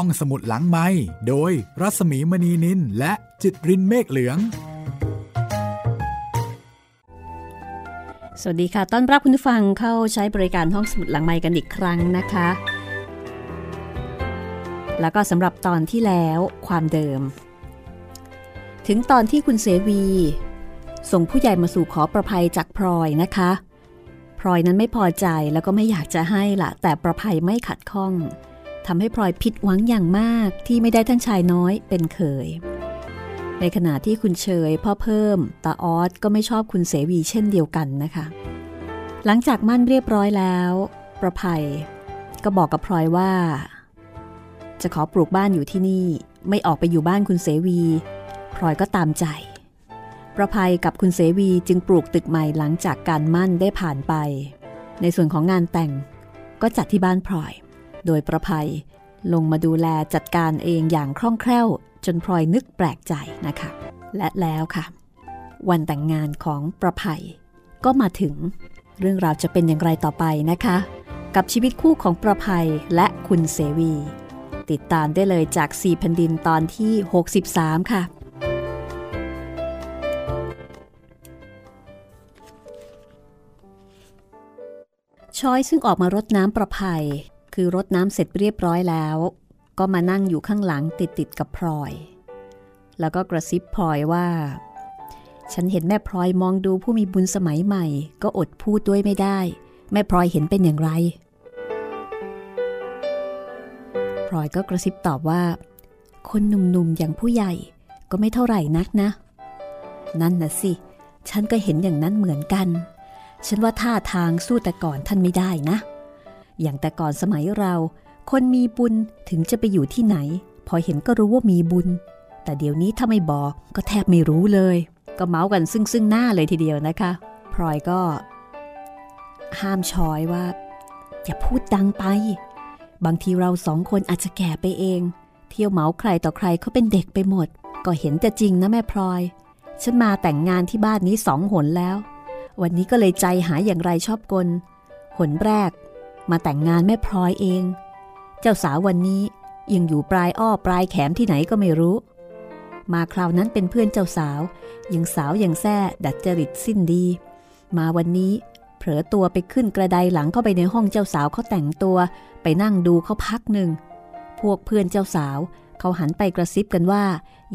ห้องสมุดหลังไม้โดยรัสมีมณีนินและจิตรินเมฆเหลือง สวัสดีค่ะ ต้อนรับคุณผู้ฟังเข้าใช้บริการห้องสมุดหลังไม้กันอีกครั้งนะคะ แล้วก็สำหรับตอนที่แล้วความเดิม ถึงตอนที่คุณเสวี ส่งผู้ใหญ่มาสู่ขอประภัยจากพลอยนะคะพลอยนั้นไม่พอใจแล้วก็ไม่อยากจะให้ละแต่ประภัยไม่ขัดข้อง ทำให้พลอยผิดหวังอย่างมากที่ไม่ได้ท่านชายน้อยเป็นเคย ในขณะที่คุณเชยพ่อเพิ่มตาออสก็ไม่ชอบคุณเสวีเช่นเดียวกันนะคะ หลังจากมั่นเรียบร้อยแล้ว ประภัยก็บอกกับพลอยว่า จะขอปลูกบ้านอยู่ที่นี่ ไม่ออกไปอยู่บ้านคุณเสวี พลอยก็ตามใจ ประภัยกับคุณเสวีจึงปลูกตึกใหม่หลังจากการมั่นได้ผ่านไป ในส่วนของงานแต่งก็จัดที่บ้านพลอย โดยประภัย ลงมาดูแลจัดการเองอย่างคล่องแคล่ว จนพลอยนึกแปลกใจนะคะ และแล้วค่ะ วันแต่งงานของประภัย ก็มาถึงเรื่องราวจะเป็นอย่างไรต่อไปนะคะ กับชีวิตคู่ของประภัยและคุณเสวี ติดตามได้เลยจากสีแผ่นดินตอนที่ 63 ค่ะชอยซึ่งออกมารดน้ำประภัย คือรดน้ำเสร็จเรียบร้อยแล้ว ก็มานั่งอยู่ข้างหลังติดติดกับพลอย แล้วก็กระซิบพลอยว่า ฉันเห็นแม่พลอยมองดูผู้มีบุญสมัยใหม่ ก็อดพูดด้วยไม่ได้ แม่พลอยเห็นเป็นอย่างไรพลอยก็กระซิบตอบว่า คนหนุ่มๆอย่างผู้ใหญ่ก็ไม่เท่าไหร่นักนะ นั่นน่ะสิ ฉันก็เห็นอย่างนั้นเหมือนกัน ฉันว่าท่าทางสู้แต่ก่อนท่านไม่ได้นะ อย่างแต่ก่อนสมัยเรา คนมีบุญถึงจะไปอยู่ที่ไหน พอเห็นก็รู้ว่ามีบุญ แต่เดี๋ยวนี้ถ้าไม่บอกก็แทบไม่รู้เลย ก็เมาส์กันซึ่งซึ่งหน้าเลยทีเดียวนะคะ พลอยก็ ห้ามชอยว่า อย่าพูดดังไป บางทีเราสองคนอาจจะแก่ไปเอง เที่ยวเมาส์ใครต่อใครเขาเป็นเด็กไปหมด ก็เห็นแต่จริงนะแม่พลอย ฉันมาแต่งงานที่บ้านนี้สองหนแล้ว วันนี้ก็เลยใจหายอย่างไรชอบกลหนแรก มาแต่งงานแม่พลอยเอง เจ้าสาววันนี้ยังอยู่ปลายอ้อปลายแขมที่ไหนก็ไม่รู้ มาคราวนั้นเป็นเพื่อนเจ้าสาว ยังสาวยังแซ่ดัดจริตสิ้นดี มาวันนี้เผลอตัวไปขึ้นกระไดหลังเข้าไปในห้องเจ้าสาวเขาแต่งตัว ไปนั่งดูเขาพักหนึ่ง พวกเพื่อนเจ้าสาว เขาหันไปกระซิบกันว่า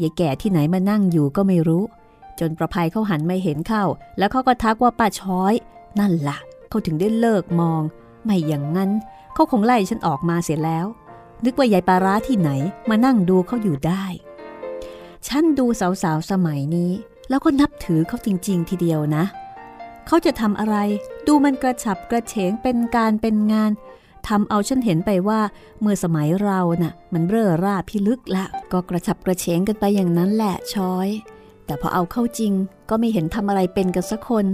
ยายแก่ที่ไหนมานั่งอยู่ก็ไม่รู้ จนประภัยเขาหันไม่เห็นเข้า แล้วเขาก็ทักว่าป้าช้อย นั่นละ่ะ เขาถึงได้เลิกมอง ไม่อย่างนั้นเขาคงไล่ฉันออกมาเสียแล้ว นึกว่ายายปาร้าที่ไหนมานั่งดูเขาอยู่ได้ ฉันดูสาวๆสมัยนี้ แล้วก็นับถือเขาจริง ๆ ทีเดียวนะ เขาจะทำอะไร ดูมันกระฉับกระเฉงเป็นการเป็นงานทำเอาฉันเห็นไปว่าเมื่อสมัยเรานะ่ะ มันเร่อร่าพิลึกละก็กระฉับกระเฉงกันไปอย่างนั้นแหละช้อย แต่พอเอาเข้าจริงก็ไม่เห็นทำอะไรเป็นกันสักคน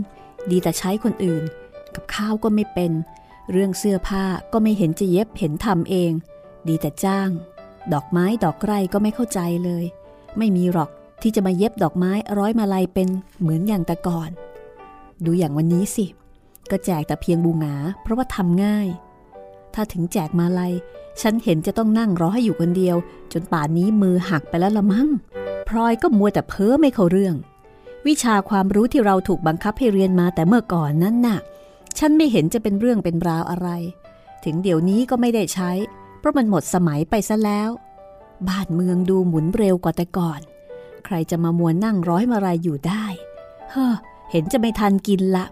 ดีแต่ใช้คนอื่น กับข้าวก็ไม่เป็น เรื่องเสื้อผ้าก็ไม่เห็นจะเย็บเห็นทำเอง ดีแต่จ้าง ดอกไม้ดอกไร่ก็ไม่เข้าใจเลย ไม่มีหรอกที่จะมาเย็บดอกไม้ร้อยมาลัยเป็นเหมือนอย่างแต่ก่อน ดูอย่างวันนี้สิ ก็แจกแต่เพียงบูงาเพราะว่าทำง่าย ถ้าถึงแจกมาลัย ฉันเห็นจะต้องนั่งรอให้อยู่คนเดียว จนป่านนี้มือหักไปแล้วละมั้งพลอยก็มัวแต่เพ้อไม่เข้าเรื่อง วิชาความรู้ที่เราถูกบังคับให้เรียนมาแต่เมื่อก่อนนั้นน่ะ ฉันไม่เห็นจะเป็นเรื่องเป็นราวอะไร ถึงเดี๋ยวนี้ก็ไม่ได้ใช้ เพราะมันหมดสมัยไปซะแล้ว บ้านเมืองดูหมุนเร็วกว่าแต่ก่อน ใครจะมามวนนั่งร้อยมาลายอยู่ได้ เฮ้อ เห็นจะไม่ทันกินละ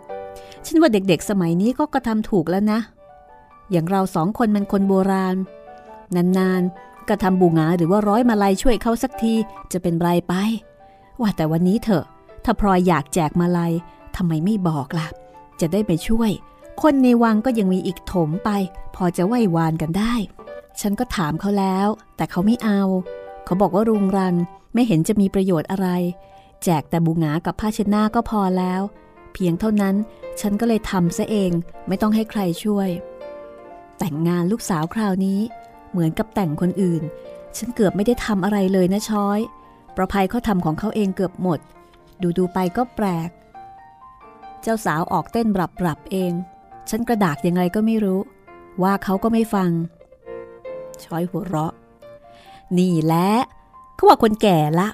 ฉันว่าเด็กๆ สมัยนี้ก็กระทำถูกแล้วนะ อย่างเราสองคนมันคนโบราณ นานๆก็ทำบูงาหรือว่าร้อยมาลัยช่วยเขาสักทีจะเป็นไรไป ว่าแต่วันนี้เถอะ ถ้าพลอยอยากแจกมาลัยทำไมไม่บอกล่ะ จะได้ไปช่วย คนในวังก็ยังมีอีกถมไป พอจะไหววานกันได้ ฉันก็ถามเขาแล้ว แต่เขาไม่เอา เขาบอกว่ารุงรังไม่เห็นจะมีประโยชน์อะไร แจกแต่บูงากับผ้าเช็ดหน้าก็พอแล้ว เพียงเท่านั้นฉันก็เลยทำซะเองไม่ต้องให้ใครช่วย แต่งงานลูกสาวคราวนี้ เหมือนกับแต่งคนอื่น ฉันเกือบไม่ได้ทำอะไรเลยนะช้อย ประภัยเขาทำของเขาเองเกือบหมด ดูดูไปก็แปลก เจ้าสาวออกเต้นบรับปรับเอง ฉันกระดากยังไงก็ไม่รู้ ว่าเขาก็ไม่ฟัง ช้อยหัวเราะ นี่แหละเขาว่าคนแก่ละ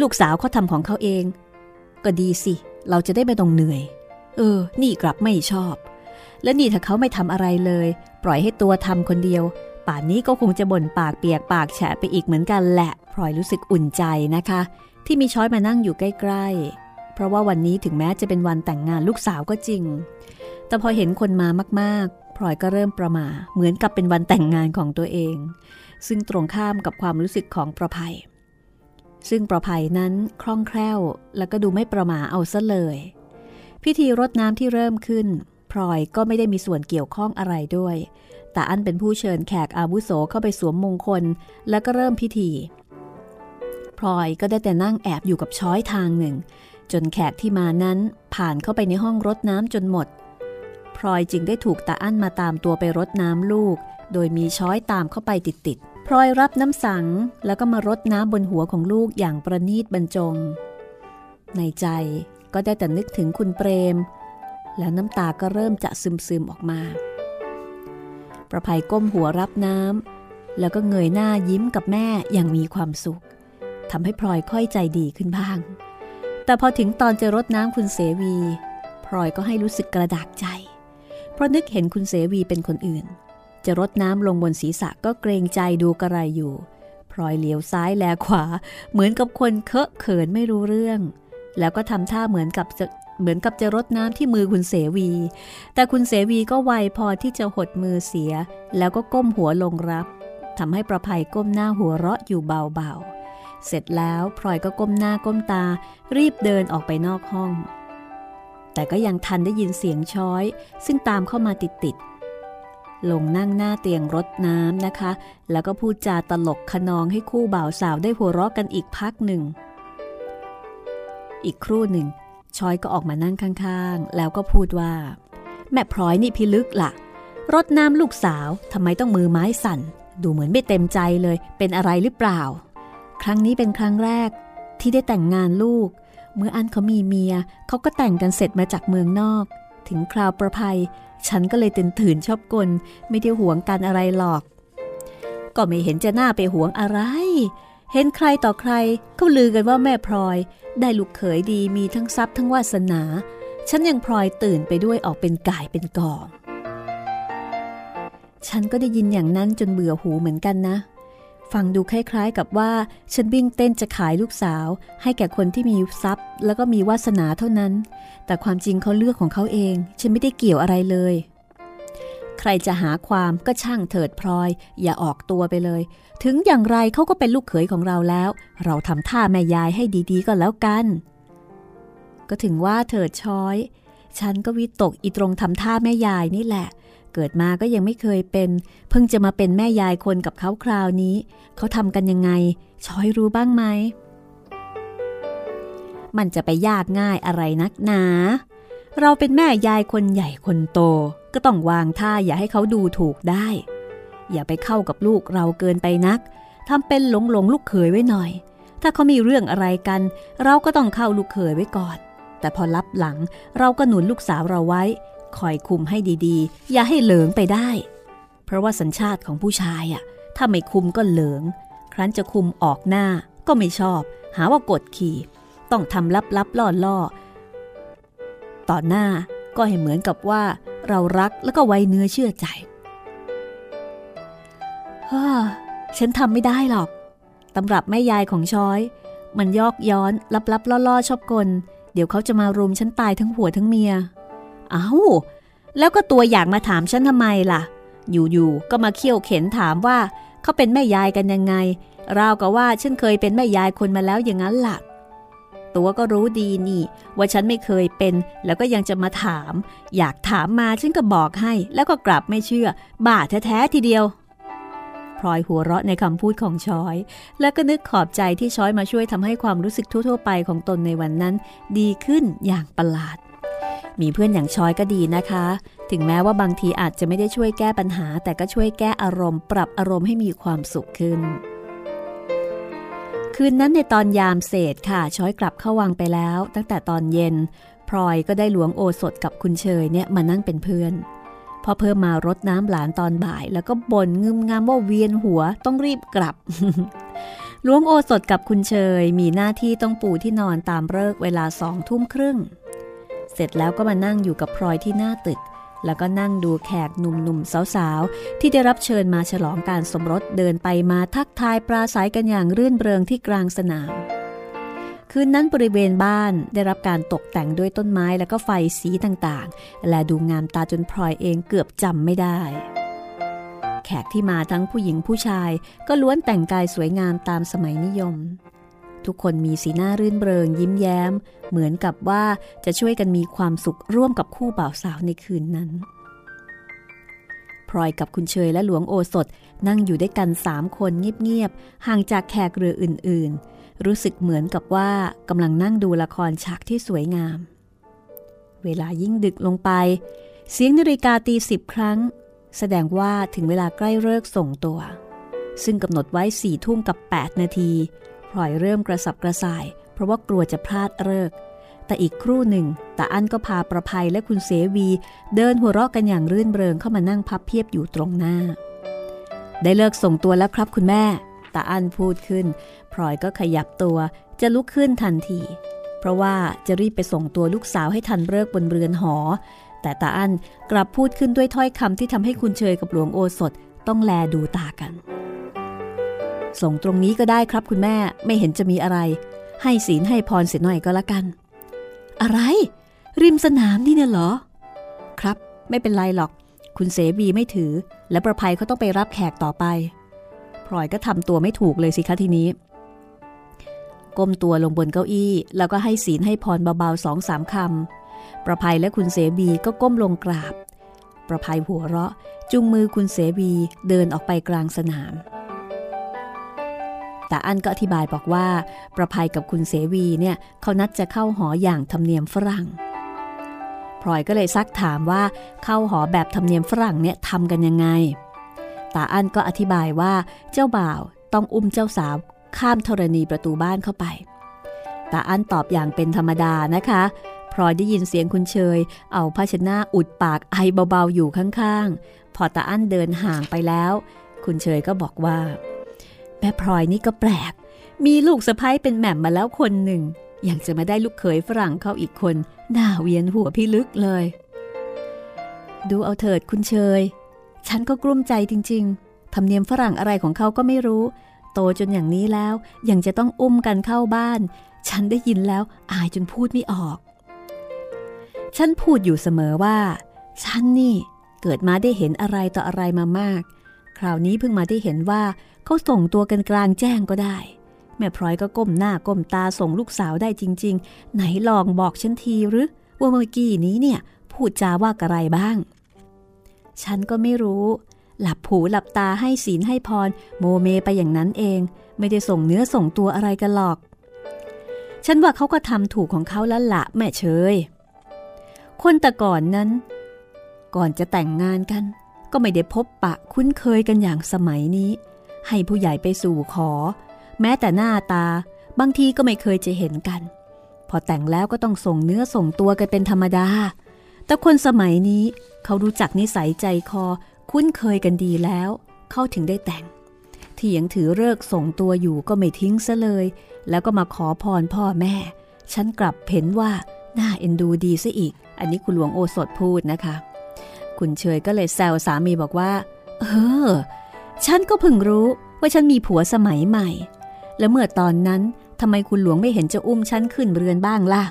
ลูกสาวเขาทำของเขาเอง ก็ดีสิ เราจะได้ไม่ต้องเหนื่อย เออ นี่กลับไม่ชอบ และนี่ถ้าเขาไม่ทำอะไรเลย ปล่อยให้ตัวทำคนเดียว ป่านนี้ก็คงจะบ่นปากเปียกปากแฉะไปอีกเหมือนกันแหละพลอยรู้สึกอุ่นใจนะคะ ที่มีช้อยมานั่งอยู่ใกล้ ๆ เพราะว่าวันนี้ถึงแม้จะเป็นวันแต่งงานลูกสาวก็จริง แต่พอเห็นคนมามากๆพลอยก็เริ่มประมาเหมือนกับเป็นวันแต่งงานของตัวเอง ซึ่งตรงข้ามกับความรู้สึกของประภัย ซึ่งประภัยนั้นคล่องแคล่ว แล้วก็ดูไม่ประมาเอาซะเลย พิธีรดน้ำที่เริ่มขึ้นพลอยก็ไม่ได้มีส่วนเกี่ยวข้องอะไรด้วย แต่อันเป็นผู้เชิญแขกอาวุโสเข้าไปสวมมงคล แล้วก็เริ่มพิธีพลอยก็ได้แต่นั่งแอบอยู่กับช้อยทางหนึ่ง จนแขกที่มานั้นผ่านเข้าไปในห้องรดน้ำจนหมด พลอยจึงได้ถูกตาอั้นมาตามตัวไปรดน้ำลูก โดยมีช้อยตามเข้าไปติดๆพลอยรับน้ำสังแล้วก็มารดน้ำบนหัวของลูกอย่างประนีตบรรจง ในใจก็ได้แต่นึกถึงคุณเปรม แล้วน้ำตาก็เริ่มจะซึมๆออกมา ประภัยก้มหัวรับน้ำแล้วก็เงยหน้ายิ้มกับแม่อย่างมีความสุขทำให้พลอยค่อยใจดีขึ้นบ้าง แต่พอถึงตอนจะรดน้ำคุณเสวี พลอยก็ให้รู้สึกกระดากใจ เพราะนึกเห็นคุณเสวีเป็นคนอื่น จะรดน้ำลงบนศีรษะก็เกรงใจดูกระไรอยู่ พลอยเหลียวซ้ายแลขวา เหมือนกับคนเคอะเขินไม่รู้เรื่อง แล้วก็ทำท่าเหมือนกับจะเหมือนกับจะรดน้ำที่มือคุณเสวี แต่คุณเสวีก็ไวพอที่จะหดมือเสีย แล้วก็ก้มหัวลงรับทำให้ประภัยก้มหน้าหัวเราะอยู่เบาๆ เสร็จแล้วพลอยก็ก้มหน้าก้มตา รีบเดินออกไปนอกห้อง แต่ก็ยังทันได้ยินเสียงช้อย ซึ่งตามเข้ามาติดๆลงนั่งหน้าเตียงรถน้ำนะคะ แล้วก็พูดจาตลกขนองให้คู่บ่าวสาวได้หัวเราะกันอีกพักหนึ่ง อีกครู่หนึ่งช้อยก็ออกมานั่งข้างๆ แล้วก็พูดว่า แม่พลอยนี่พิลึกละ่ะ รถน้ำลูกสาวทำไมต้องมือไม้สั่น ดูเหมือนไม่เต็มใจเลย เป็นอะไรหรือเปล่า ครั้งนี้เป็นครั้งแรกที่ได้แต่งงานลูก เมื่ออันเขามีเมียเขาก็แต่งกันเสร็จมาจากเมืองนอก ถึงคราวประภัย ฉันก็เลยตื่นตื่นชอบกล ไม่ได้หวงกันอะไรหรอก ก็ไม่เห็นจะน่าไปหวงอะไร เห็นใครต่อใครก็ลือกันว่าแม่พลอย ได้ลูกเขยดีมีทั้งทรัพย์ทั้งวาสนา ฉันยังพลอยตื่นไปด้วยออกเป็นกายเป็นกองฉันก็ได้ยินอย่างนั้นจนเบื่อหูเหมือนกันนะ ฟังดูคล้ายๆ กับว่าฉันวิ่งเต้นจะขายลูกสาว ให้แก่คนที่มีทรัพย์ แล้วก็มีวาสนาเท่านั้น แต่ความจริงเขาเลือกของเขาเอง ฉันไม่ได้เกี่ยวอะไรเลย ใครจะหาความก็ช่างเถิดพลอย อย่าออกตัวไปเลย ถึงอย่างไรเขาก็เป็นลูกเขยของเราแล้ว เราทำท่าแม่ยายให้ดีๆก็แล้วกัน ก็ถึงว่าเถิดช้อย ฉันก็วิตกอีตรงทำท่าแม่ยายนี่แหละ เกิดมาก็ยังไม่เคยเป็น เพิ่งจะมาเป็นแม่ยายคนกับเขาคราวนี้ เขาทำกันยังไงช้อยรู้บ้างไหม มันจะไปยากง่ายอะไรนักหนา เราเป็นแม่ยายคนใหญ่คนโต ก็ต้องวางท่าอย่าให้เขาดูถูกได้ อย่าไปเข้ากับลูกเราเกินไปนักทำเป็นหลงหลงลูกเขยไว้หน่อย ถ้าเขามีเรื่องอะไรกัน เราก็ต้องเข้าลูกเขยไว้ก่อน แต่พอรับหลังเราก็หนุนลูกสาวเราไว้ คอยคุมให้ดีๆ อย่าให้เหลิงไปได้ เพราะว่าสัญชาติของผู้ชายอะถ้าไม่คุมก็เหลิง ครั้นจะคุมออกหน้าก็ไม่ชอบ หาว่ากดขี่ ต้องทำลับๆล่อๆ ต่อหน้าก็ให้เหมือนกับว่าเรารักแล้วก็ไว้เนื้อเชื่อใจฮ่าฉันทำไม่ได้หรอก ตำรับแม่ยายของช้อย มันยอกย้อนลับๆล่อๆ ชอบกล เดี๋ยวเขาจะมารุมฉันตายทั้งหัวทั้งเมีย เอา้า แล้วก็ตัวอยากมาถามฉันทำไมล่ะ อยู่ๆ ก็มาเคี่ยวเข็นถามว่าเขาเป็นแม่ยายกันยังไง ราวกับว่าฉันเคยเป็นแม่ยายคนมาแล้วอย่างนั้นล่ะ ตัวก็รู้ดีนี่ ว่าฉันไม่เคยเป็น แล้วก็ยังจะมาถาม อยากถามมาฉันก็บอกให้ แล้วก็กลับไม่เชื่อ บ้าแท้ๆทีเดียวพลอยหัวเราะในคำพูดของช้อย แล้วก็นึกขอบใจที่ช้อยมาช่วยทำให้ความรู้สึกทั่ว ๆ ไปของตนในวันนั้น ดีขึ้นอย่างประหลาด มีเพื่อนอย่างชอยก็ดีนะคะ ถึงแม้ว่าบางทีอาจจะไม่ได้ช่วยแก้ปัญหา แต่ก็ช่วยแก้อารมณ์ ปรับอารมณ์ให้มีความสุขขึ้น คืนนั้นในตอนยามเศษค่ะช้อยกลับเข้าวังไปแล้ว ตั้งแต่ตอนเย็นพลอยก็ได้หลวงโอสถกับคุณเชยเนี่ยมานั่งเป็นเพื่อนพพอเพิ่มมารดน้ำหลานตอนบ่าย แล้วก็บ่นงึมงามว่าเวียนหัวต้องรีบกลับหลวงโอสถกับคุณเชยมีหน้าที่ต้องปูที่นอนตามเลิกเวลาสองทุ่มครึ่ง เสร็จแล้วก็มานั่งอยู่กับพลอยที่หน้าตึก แล้วก็นั่งดูแขกหนุ่มๆสาวๆ ที่ได้รับเชิญมาฉลองการสมรสเดินไปมาทักทายปราศัยกันอย่างรื่นเริงที่กลางสนาม คืนนั้นบริเวณบ้านได้รับการตกแต่งด้วยต้นไม้และก็ไฟสีต่างๆ และดูงามตาจนพลอยเองเกือบจำไม่ได้แขกที่มาทั้งผู้หญิงผู้ชายก็ล้วนแต่งกายสวยงามตามสมัยนิยม ทุกคนมีสีหน้ารื่นเริงยิ้มแย้ม เหมือนกับว่าจะช่วยกันมีความสุขร่วมกับคู่บ่าวสาวในคืนนั้นพลอยกับคุณเชยและหลวงโอสถนั่งอยู่ด้วยกันสามคนเงียบๆห่างจากแขกเรืออื่นๆ รู้สึกเหมือนกับว่ากำลังนั่งดูละครฉากที่สวยงาม เวลายิ่งดึกลงไป เสียงนาฬิกาตีสิบครั้ง แสดงว่าถึงเวลาใกล้เลิกส่งตัว ซึ่งกำหนดไว้สี่ทุ่มกับ 8 นาที ลอยเริ่มกระสับกระส่าย เพราะว่ากลัวจะพลาดเลิก แต่อีกครู่หนึ่งตาอั้นก็พาประภัยและคุณเสวี เดินหัวเราะกันอย่างรื่นเริงเข้ามานั่งพับเพียบอยู่ตรงหน้า ได้เลิกส่งตัวแล้วครับคุณแม่ตาอั้นพูดขึ้นพลอยก็ขยับตัวจะลุกขึ้นทันที เพราะว่าจะรีบไปส่งตัวลูกสาวให้ทันเลิกบนเรือนหอ แต่ตาอั้นกลับพูดขึ้นด้วยถ้อยคำที่ทำให้คุณเชยกับหลวงโอสถต้องแลดูตากัน ส่งตรงนี้ก็ได้ครับคุณแม่ไม่เห็นจะมีอะไร ให้ศีลให้พรเสียหน่อยก็แล้วกัน อะไร ริมสนามนี่เนี่ยเหรอ ครับ ไม่เป็นไรหรอก คุณเสบีไม่ถือ และประภัยเขาต้องไปรับแขกต่อไปพลอยก็ทำตัวไม่ถูกเลยสิคะทีนี้ก้มตัวลงบนเก้าอี้ แล้วก็ให้ศีลให้พรเบาๆสองสามคำ ประภัยและคุณเสบีก็ก้มลงกราบ ประภัยหัวเราะจุงมือคุณเสบีเดินออกไปกลางสนาม แต่อันก็อธิบายบอกว่า ประภัยกับคุณเสวีเนี่ยเขานัดจะเข้าหออย่างธรรมเนียมฝรั่งพลอยก็เลยซักถามว่าเข้าหอแบบธรรมเนียมฝรั่งเนี่ยทำกันยังไงตาอั้นก็อธิบายว่าเจ้าบ่าวต้องอุ้มเจ้าสาวข้ามธรณีประตูบ้านเข้าไปตาอั้นตอบอย่างเป็นธรรมดานะคะพลอยได้ยินเสียงคุณเชย เอาภาชนะอุดปากไอเบาๆอยู่ข้างๆ พอตาอั้นเดินห่างไปแล้ว คุณเชยก็บอกว่า แม่พลอยนี่ก็แปลก มีลูกสะพ้ยเป็นแหม่มมาแล้วคนหนึ่งยังจะมาได้ลูกเขยฝรั่งเข้าอีกคน หน้าเวียนหัวพี่ลึกเลย ดูเอาเถิดคุณเชย ฉันก็กลุ้มใจจริงๆทำเนียมฝรั่งอะไรของเขาก็ไม่รู้ โตจนอย่างนี้แล้ว ยังจะต้องอุ้มกันเข้าบ้าน ฉันได้ยินแล้วอายจนพูดไม่ออก ฉันพูดอยู่เสมอว่า ฉันนี่เกิดมาได้เห็นอะไรต่ออะไรมามาก คราวนี้เพิ่งมาได้เห็นว่า เขาส่งตัวกันกลางแจ้งก็ได้ แม่พลอยก็ก้มหน้าก้มตาส่งลูกสาวได้จริง ๆ ไหนลองบอกฉันทีหรือว่าเมื่อกี้นี้เนี่ยพูดจาว่าอะไรบ้าง ฉันก็ไม่รู้ หลับผูหลับตาให้ศีลให้พร โมเมไปอย่างนั้นเอง ไม่ได้ส่งเนื้อส่งตัวอะไรกันหรอก ฉันว่าเขาก็ทำถูกของเขาแล้วละแม่เชย คนแต่ก่อนนั้น ก่อนจะแต่งงานกัน ก็ไม่ได้พบปะคุ้นเคยกันอย่างสมัยนี้ ให้ผู้ใหญ่ไปสู่ขอ แม้แต่หน้าตาบางทีก็ไม่เคยจะเห็นกัน พอแต่งแล้วก็ต้องส่งเนื้อส่งตัวกันเป็นธรรมดา แต่คนสมัยนี้เขารู้จักนิสัยใจคอ คุ้นเคยกันดีแล้ว เข้าถึงได้แต่งที่ยังถือเลิกส่งตัวอยู่ก็ไม่ทิ้งซะเลย แล้วก็มาขอพรพ่อแม่ ฉันกลับเห็นว่าน่าเอ็นดูดีซะอีก อันนี้คุณหลวงโอสถพูดนะคะ คุณเชยก็เลยแซวสามีบอกว่า เออ ฉันก็เพิ่งรู้ว่าฉันมีผัวสมัยใหม่ แล้วเมื่อตอนนั้นทำไมคุณหลวงไม่เห็นจะอุ้มฉันขึ้นเรือนบ้างล่ะ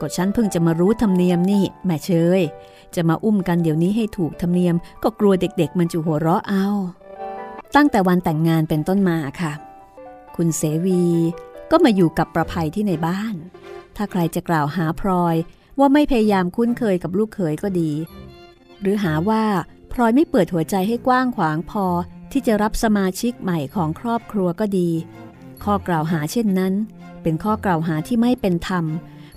ก็ฉันเพิ่งจะมารู้ธรรมเนียมนี่ แม่เชย จะมาอุ้มกันเดี๋ยวนี้ให้ถูกธรรมเนียม ก็กลัวเด็กๆ มันจะหัวเราะเอา ตั้งแต่วันแต่งงานเป็นต้นมาค่ะ คุณเสวีก็มาอยู่กับประภัยที่ในบ้าน ถ้าใครจะกล่าวหาพลอยว่าไม่พยายามคุ้นเคยกับลูกเขยก็ดี หรือหาว่า พลอยไม่เปิดหัวใจให้กว้างขวางพอที่จะรับสมาชิกใหม่ของครอบครัวก็ดี ข้อกล่าวหาเช่นนั้น เป็นข้อกล่าวหาที่ไม่เป็นธรรม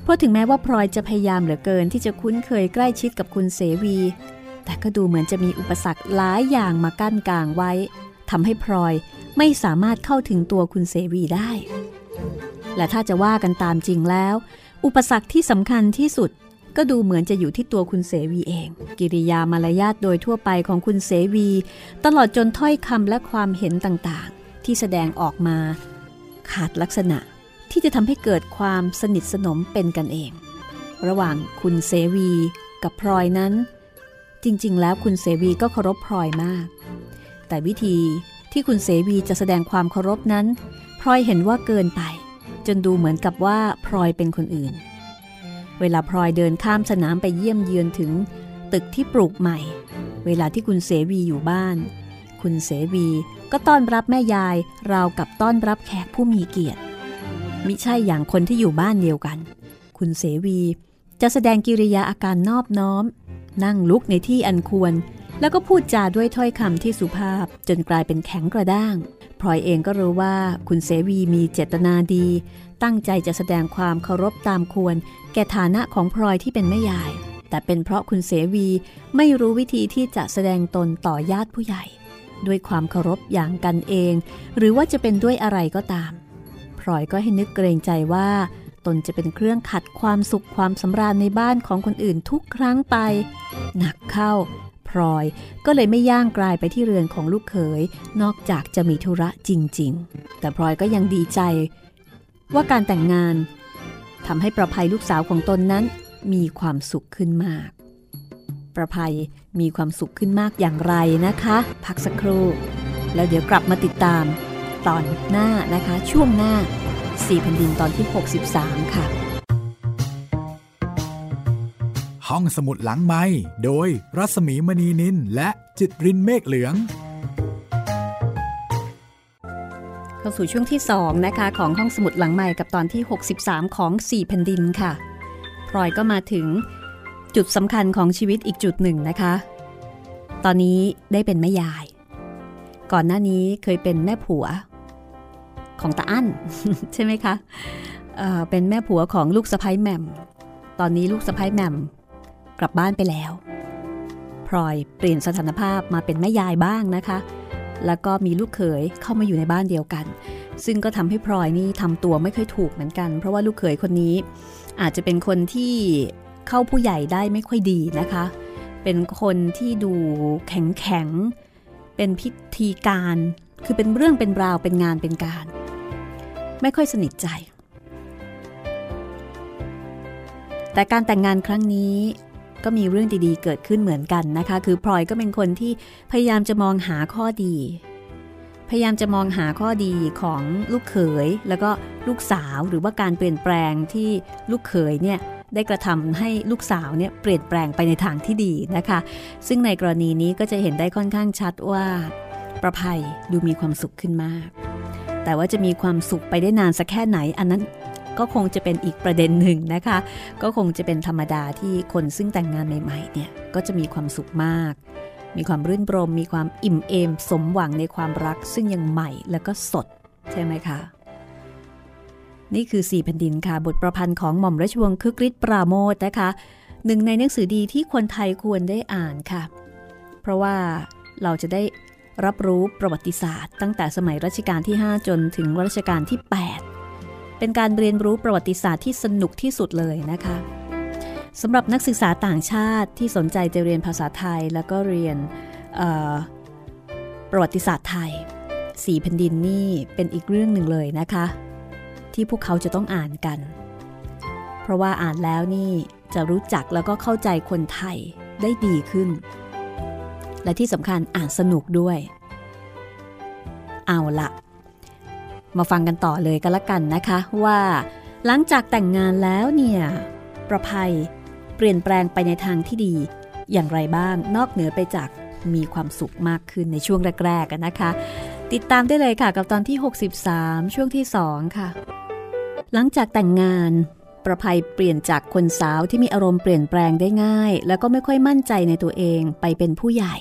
เพราะถึงแม้ว่าพลอยจะพยายามเหลือเกินที่จะคุ้นเคยใกล้ชิดกับคุณเสวี แต่ก็ดูเหมือนจะมีอุปสรรคหลายอย่างมากั้นกลางไว้ทำให้พลอยไม่สามารถเข้าถึงตัวคุณเสวีได้ และถ้าจะว่ากันตามจริงแล้ว อุปสรรคที่สำคัญที่สุด ก็ดูเหมือนจะอยู่ที่ตัวคุณเสวีเอง กิริยามารยาทโดยทั่วไปของคุณเสวี ตลอดจนถ้อยคำและความเห็นต่างๆ ที่แสดงออกมา ขาดลักษณะที่จะทำให้เกิดความสนิทสนมเป็นกันเอง ระหว่างคุณเสวีกับพลอยนั้น จริงๆ แล้วคุณเสวีก็เคารพพลอยมาก แต่วิธีที่คุณเสวีจะแสดงความเคารพนั้นพลอยเห็นว่าเกินไป จนดูเหมือนกับว่าพลอยเป็นคนอื่น เวลาพลอยเดินข้ามสนามไปเยี่ยมเยือนถึง ตึกที่ปลูกใหม่ เวลาที่คุณเสวีอยู่บ้าน คุณเสวีก็ต้อนรับแม่ยายราวกับต้อนรับแขกผู้มีเกียรติ มิใช่อย่างคนที่อยู่บ้านเดียวกัน คุณเสวีจะแสดงกิริยาอาการนอบน้อม นั่งลุกในที่อันควร แล้วก็พูดจาด้วยถ้อยคำที่สุภาพจนกลายเป็นแข็งกระด้างพลอยเองก็รู้ว่าคุณเสวีมีเจตนาดี ตั้งใจจะแสดงความเคารพตามควร แก่ฐานะของพลอยที่เป็นแม่ยาย แต่เป็นเพราะคุณเสวีไม่รู้วิธีที่จะแสดงตนต่อญาติผู้ใหญ่ ด้วยความเคารพอย่างกันเอง หรือว่าจะเป็นด้วยอะไรก็ตาม พลอยก็ให้นึกเกรงใจว่า ตนจะเป็นเครื่องขัดความสุขความสำราญในบ้านของคนอื่นทุกครั้งไป หนักเข้าพลอยก็เลยไม่ย่างกลายไปที่เรือนของลูกเขย นอกจากจะมีธุระจริง ๆ แต่พลอยก็ยังดีใจ ว่าการแต่งงาน ทำให้ประภัยลูกสาวของตนนั้น มีความสุขขึ้นมาก ประภัยมีความสุขขึ้นมากอย่างไรนะคะ พักสักครู่ แล้วเดี๋ยวกลับมาติดตาม ตอนหน้านะคะ ช่วงหน้าสี่แผ่นดินตอนที่ 63 ค่ะ ห้องสมุดหลังไม้โดยรัสมีมณีนินและจิตรินเมฆเหลือง เข้าสู่ช่วงที่ 2 นะคะ ของห้องสมุดหลังใหม่กับตอนที่ 63 ของ 4 แผ่นดินค่ะพลอยก็มาถึงจุดสำคัญของชีวิตอีกจุดหนึ่งนะคะ ตอนนี้ได้เป็นแม่ยาย ก่อนหน้านี้เคยเป็นแม่ผัว ของตาอั้น ใช่ไหมคะเเป็นแม่ผัวของลูกสะพ้ยแหม่ม ตอนนี้ลูกสะพ้ยแหม่มกลับบ้านไปแล้วพลอยเปลี่ยนสถานภาพมาเป็นแม่ยายบ้างนะคะ แล้วก็มีลูกเขยเข้ามาอยู่ในบ้านเดียวกัน ซึ่งก็ทำให้พลอยนี่ทำตัวไม่ค่อยถูกเหมือนกัน เพราะว่าลูกเขยคนนี้ อาจจะเป็นคนที่เข้าผู้ใหญ่ได้ไม่ค่อยดีนะคะ เป็นคนที่ดูแข็งแข็ง เป็นพิธีการ คือเป็นเรื่องเป็นราวเป็นงานเป็นการ ไม่ค่อยสนิทใจ แต่การแต่งงานครั้งนี้ ก็มีเรื่องดีๆ เกิดขึ้นเหมือนกันนะคะ คือพลอยก็เป็นคนที่พยายามจะมองหาข้อดี พยายามจะมองหาข้อดีของลูกเขย แล้วก็ลูกสาวหรือว่าการเปลี่ยนแปลงที่ลูกเขยเนี่ยได้กระทำให้ลูกสาวเนี่ยเปลี่ยนแปลงไปในทางที่ดีนะคะ ซึ่งในกรณีนี้ก็จะเห็นได้ค่อนข้างชัดว่า ประภัยดูมีความสุขขึ้นมาก แต่ว่าจะมีความสุขไปได้นานสักแค่ไหนอันนั้น ก็คงจะเป็นอีกประเด็นหนึ่งนะคะ ก็คงจะเป็นธรรมดาที่คนซึ่งแต่งงานใหม่ๆเนี่ยก็จะมีความสุขมาก มีความรื่นรม มีความอิ่มเอม สมหวังในความรัก ซึ่งยังใหม่แล้วก็สดใช่ไหมคะนี่คือสี่แผ่นดินค่ะ บทประพันธ์ของหม่อมราชวงศ์คึกฤทธิ์ปราโมทนะคะหนึ่งในหนังสือดีที่คนไทยควรได้อ่านค่ะ เพราะว่าเราจะได้รับรู้ประวัติศาสตร์ ตั้งแต่สมัยรัชกาลที่ 5 จนถึงรัชกาลที่ 8 เป็นการเรียนรู้ประวัติศาสตร์ที่สนุกที่สุดเลยนะคะสำหรับนักศึกษาต่างชาติที่สนใจจะเรียนภาษาไทย แล้วก็เรียนประวัติศาสตร์ไทยสีแผ่นดินนี่เป็นอีกเรื่องหนึ่งเลยนะคะ ที่พวกเขาจะต้องอ่านกัน เพราะว่าอ่านแล้วนี่จะรู้จักแล้วก็เข้าใจคนไทยได้ดีขึ้น และที่สำคัญอ่านสนุกด้วย เอาละ มาฟังกันต่อเลยก็แล้วกันนะคะว่า หลังจากแต่งงานแล้วเนี่ย ประภัยเปลี่ยนแปลงไปในทางที่ดี อย่างไรบ้างนอกเหนือไปจากมีความสุขมากขึ้นในช่วงแรกๆกันนะคะ ติดตามได้เลยค่ะกับตอนที่ 63 ช่วงที่ 2 ค่ะ หลังจากแต่งงานประภัยเปลี่ยนจากคนสาวที่มีอารมณ์เปลี่ยนแปลงได้ง่าย แล้วก็ไม่ค่อยมั่นใจในตัวเองไปเป็นผู้ใหญ่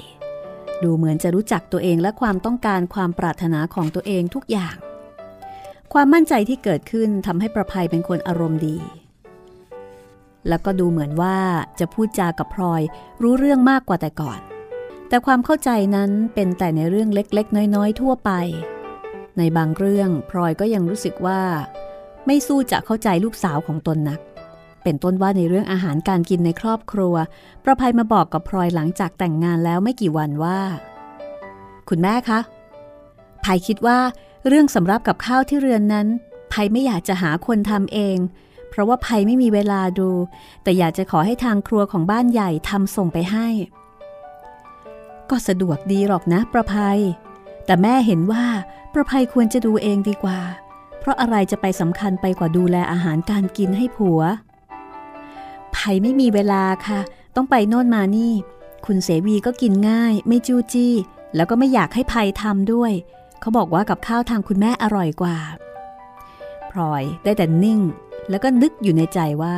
ดูเหมือนจะรู้จักตัวเองและความต้องการความปรารถนาของตัวเองทุกอย่าง ความมั่นใจที่เกิดขึ้นทำให้ประภัยเป็นคนอารมณ์ดี แล้วก็ดูเหมือนว่าจะพูดจากับพลอยรู้เรื่องมากกว่าแต่ก่อน แต่ความเข้าใจนั้นเป็นแต่ในเรื่องเล็กๆ น้อยๆ ทั่วไป ในบางเรื่องพลอยก็ยังรู้สึกว่า ไม่สู้จะเข้าใจลูกสาวของตนนัก เป็นต้นว่าในเรื่องอาหารการกินในครอบครัว ประภัยมาบอกกับพลอยหลังจากแต่งงานแล้วไม่กี่วันว่า คุณแม่คะภัยคิดว่า เรื่องสำรับกับข้าวที่เรือนนั้นภัยไม่อยากจะหาคนทำเอง เพราะว่าภัยไม่มีเวลาดู แต่อยากจะขอให้ทางครัวของบ้านใหญ่ทำส่งไปให้ ก็สะดวกดีหรอกนะประภัย แต่แม่เห็นว่าประภัยควรจะดูเองดีกว่า เพราะอะไรจะไปสำคัญไปกว่าดูแลอาหารการกินให้ผัวภัยไม่มีเวลาค่ะ ต้องไปโน่นมานี่ คุณเสวีก็กินง่าย ไม่จู้จี้ แล้วก็ไม่อยากให้ภัยทำด้วย เขาบอกว่ากับข้าวทางคุณแม่อร่อยกว่าพลอยได้แต่นิ่ง แล้วก็นึกอยู่ในใจว่า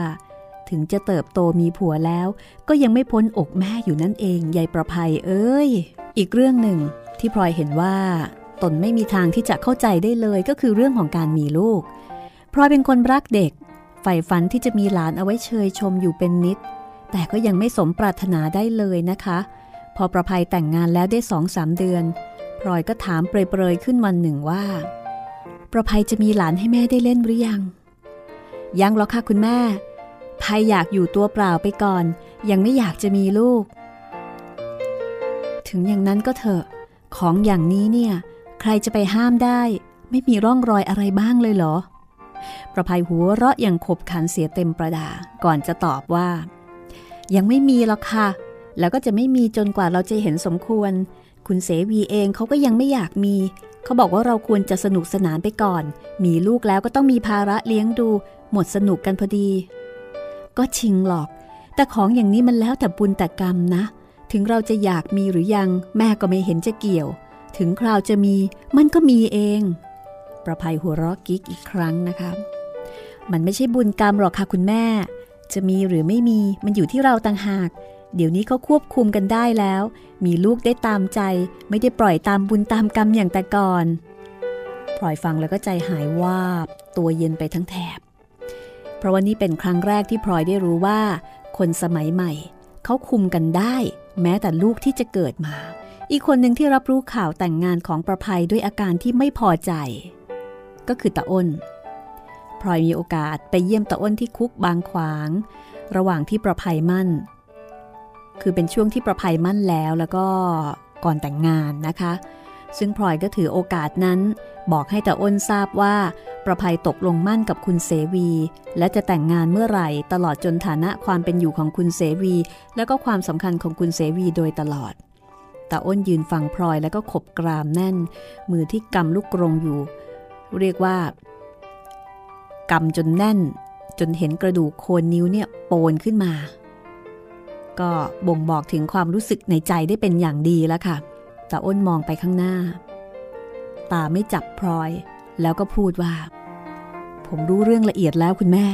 ถึงจะเติบโตมีผัวแล้ว ก็ยังไม่พ้นอกแม่อยู่นั่นเองยายประภัยเอ้ย อีกเรื่องหนึ่งที่พลอยเห็นว่า ตนไม่มีทางที่จะเข้าใจได้เลยก็คือเรื่องของการมีลูกพลอยเป็นคนรักเด็กใฝ่ฝันที่จะมีหลานเอาไว้เชยชมอยู่เป็นนิด แต่ก็ยังไม่สมปรารถนาได้เลยนะคะ พอประภัยแต่งงานแล้วได้สองสามเดือน พลอยก็ถามเปรยๆขึ้นวันหนึ่งว่า ประภัยจะมีหลานให้แม่ได้เล่นหรือยัง ยังหรอกค่ะคุณแม่ภัยอยากอยู่ตัวเปล่าไปก่อน ยังไม่อยากจะมีลูก ถึงอย่างนั้นก็เถอะ ของอย่างนี้เนี่ย ใครจะไปห้ามได้ ไม่มีร่องรอยอะไรบ้างเลยเหรอ ประภัยหัวเราะอย่างขบขันเสียเต็มประดา ก่อนจะตอบว่า ยังไม่มีหรอกค่ะ แล้วก็จะไม่มีจนกว่าเราจะเห็นสมควร คุณเสวีเองเขาก็ยังไม่อยากมี เขาบอกว่าเราควรจะสนุกสนานไปก่อน มีลูกแล้วก็ต้องมีภาระเลี้ยงดู หมดสนุกกันพอดี ก็ชิงหรอก แต่ของอย่างนี้มันแล้วแต่บุญแต่กรรมนะ ถึงเราจะอยากมีหรือยัง แม่ก็ไม่เห็นจะเกี่ยว ถึงคราวจะมีมันก็มีเอง ประภัยหัวเราะกิ๊กอีกครั้งนะคะ มันไม่ใช่บุญกรรมหรอกค่ะคุณแม่ จะมีหรือไม่มีมันอยู่ที่เราต่างหาก เดี๋ยวนี้เขาควบคุมกันได้แล้ว มีลูกได้ตามใจ ไม่ได้ปล่อยตามบุญตามกรรมอย่างแต่ก่อนพลอยฟังแล้วก็ใจหายวาบ ตัวเย็นไปทั้งแถบ เพราะว่านี่เป็นครั้งแรกที่พลอยได้รู้ว่า คนสมัยใหม่ เขาคุมกันได้ แม้แต่ลูกที่จะเกิดมา อีกคนหนึ่งที่รับรู้ข่าวแต่งงานของประภัยด้วยอาการที่ไม่พอใจ ก็คือตาอ้นพลอยมีโอกาสไปเยี่ยมตาอ้นที่คุกบางขวาง ระหว่างที่ประภัยมั่น คือเป็นช่วงที่ประภัยมั่นแล้วแล้วก็ก่อนแต่งงานนะคะ ซึ่งพลอยก็ถือโอกาสนั้น บอกให้ต่อ้นทราบว่า ประภัยตกลงมั่นกับคุณเสวี และจะแต่งงานเมื่อไหร่ตลอดจนฐานะความเป็นอยู่ของคุณเสวี และก็ความสำคัญของคุณเสวีโดยตลอดต่อ้นยืนฟังพลอยแล้วก็ขบกรามแน่น มือที่กำลูกกรงอยู่ เรียกว่ากำจนแน่น จนเห็นกระดูกโคนนิ้วเนี่ยโปนขึ้นมา ก็บ่งบอกถึงความรู้สึกในใจได้เป็นอย่างดีแล้วค่ะแต่อ้นมองไปข้างหน้า ตาไม่จับพลอย แล้วก็พูดว่า ผมรู้เรื่องละเอียดแล้วคุณแม่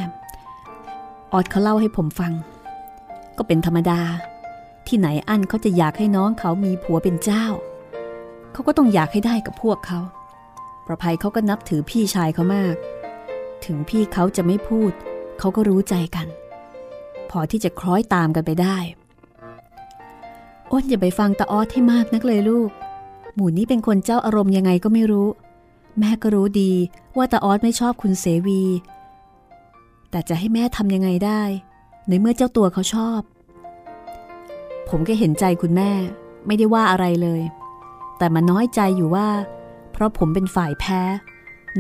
ออดเขาเล่าให้ผมฟัง ก็เป็นธรรมดา ที่ไหนอันเขาจะอยากให้น้องเขามีผัวเป็นเจ้า เขาก็ต้องอยากให้ได้กับพวกเขา ประภัยเขาก็นับถือพี่ชายเขามาก ถึงพี่เขาจะไม่พูด เขาก็รู้ใจกัน พอที่จะคล้อยตามกันไปได้อ้นอย่าไปฟังตาออสให้มากนักเลยลูก หมู่นี้เป็นคนเจ้าอารมณ์ยังไงก็ไม่รู้ แม่ก็รู้ดีว่าตาออสไม่ชอบคุณเสวี แต่จะให้แม่ทำยังไงได้ ในเมื่อเจ้าตัวเขาชอบ ผมก็เห็นใจคุณแม่ ไม่ได้ว่าอะไรเลย แต่มาน้อยใจอยู่ว่า เพราะผมเป็นฝ่ายแพ้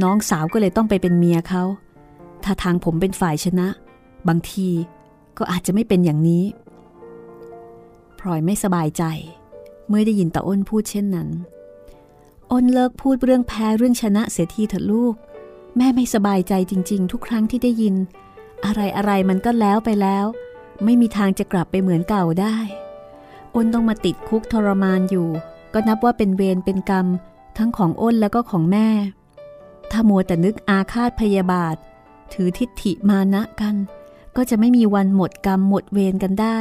น้องสาวก็เลยต้องไปเป็นเมียเขาถ้าทางผมเป็นฝ่ายชนะ บางที ก็อาจจะไม่เป็นอย่างนี้พลอยไม่สบายใจ เมื่อได้ยินตาอ้นพูดเช่นนั้น อ้นเลิกพูดเรื่องแพ้เรื่องชนะเสียทีเถอะลูก แม่ไม่สบายใจจริง ๆ ทุกครั้งที่ได้ยิน อะไรอะไรมันก็แล้วไปแล้ว ไม่มีทางจะกลับไปเหมือนเก่าได้ อ้นต้องมาติดคุกทรมานอยู่ ก็นับว่าเป็นเวรเป็นกรรม ทั้งของอ้นแล้วก็ของแม่ ถ้ามัวแต่นึกอาฆาตพยาบาท ถือทิฏฐิมานะกัน ก็จะไม่มีวันหมดกรรมหมดเวรกันได้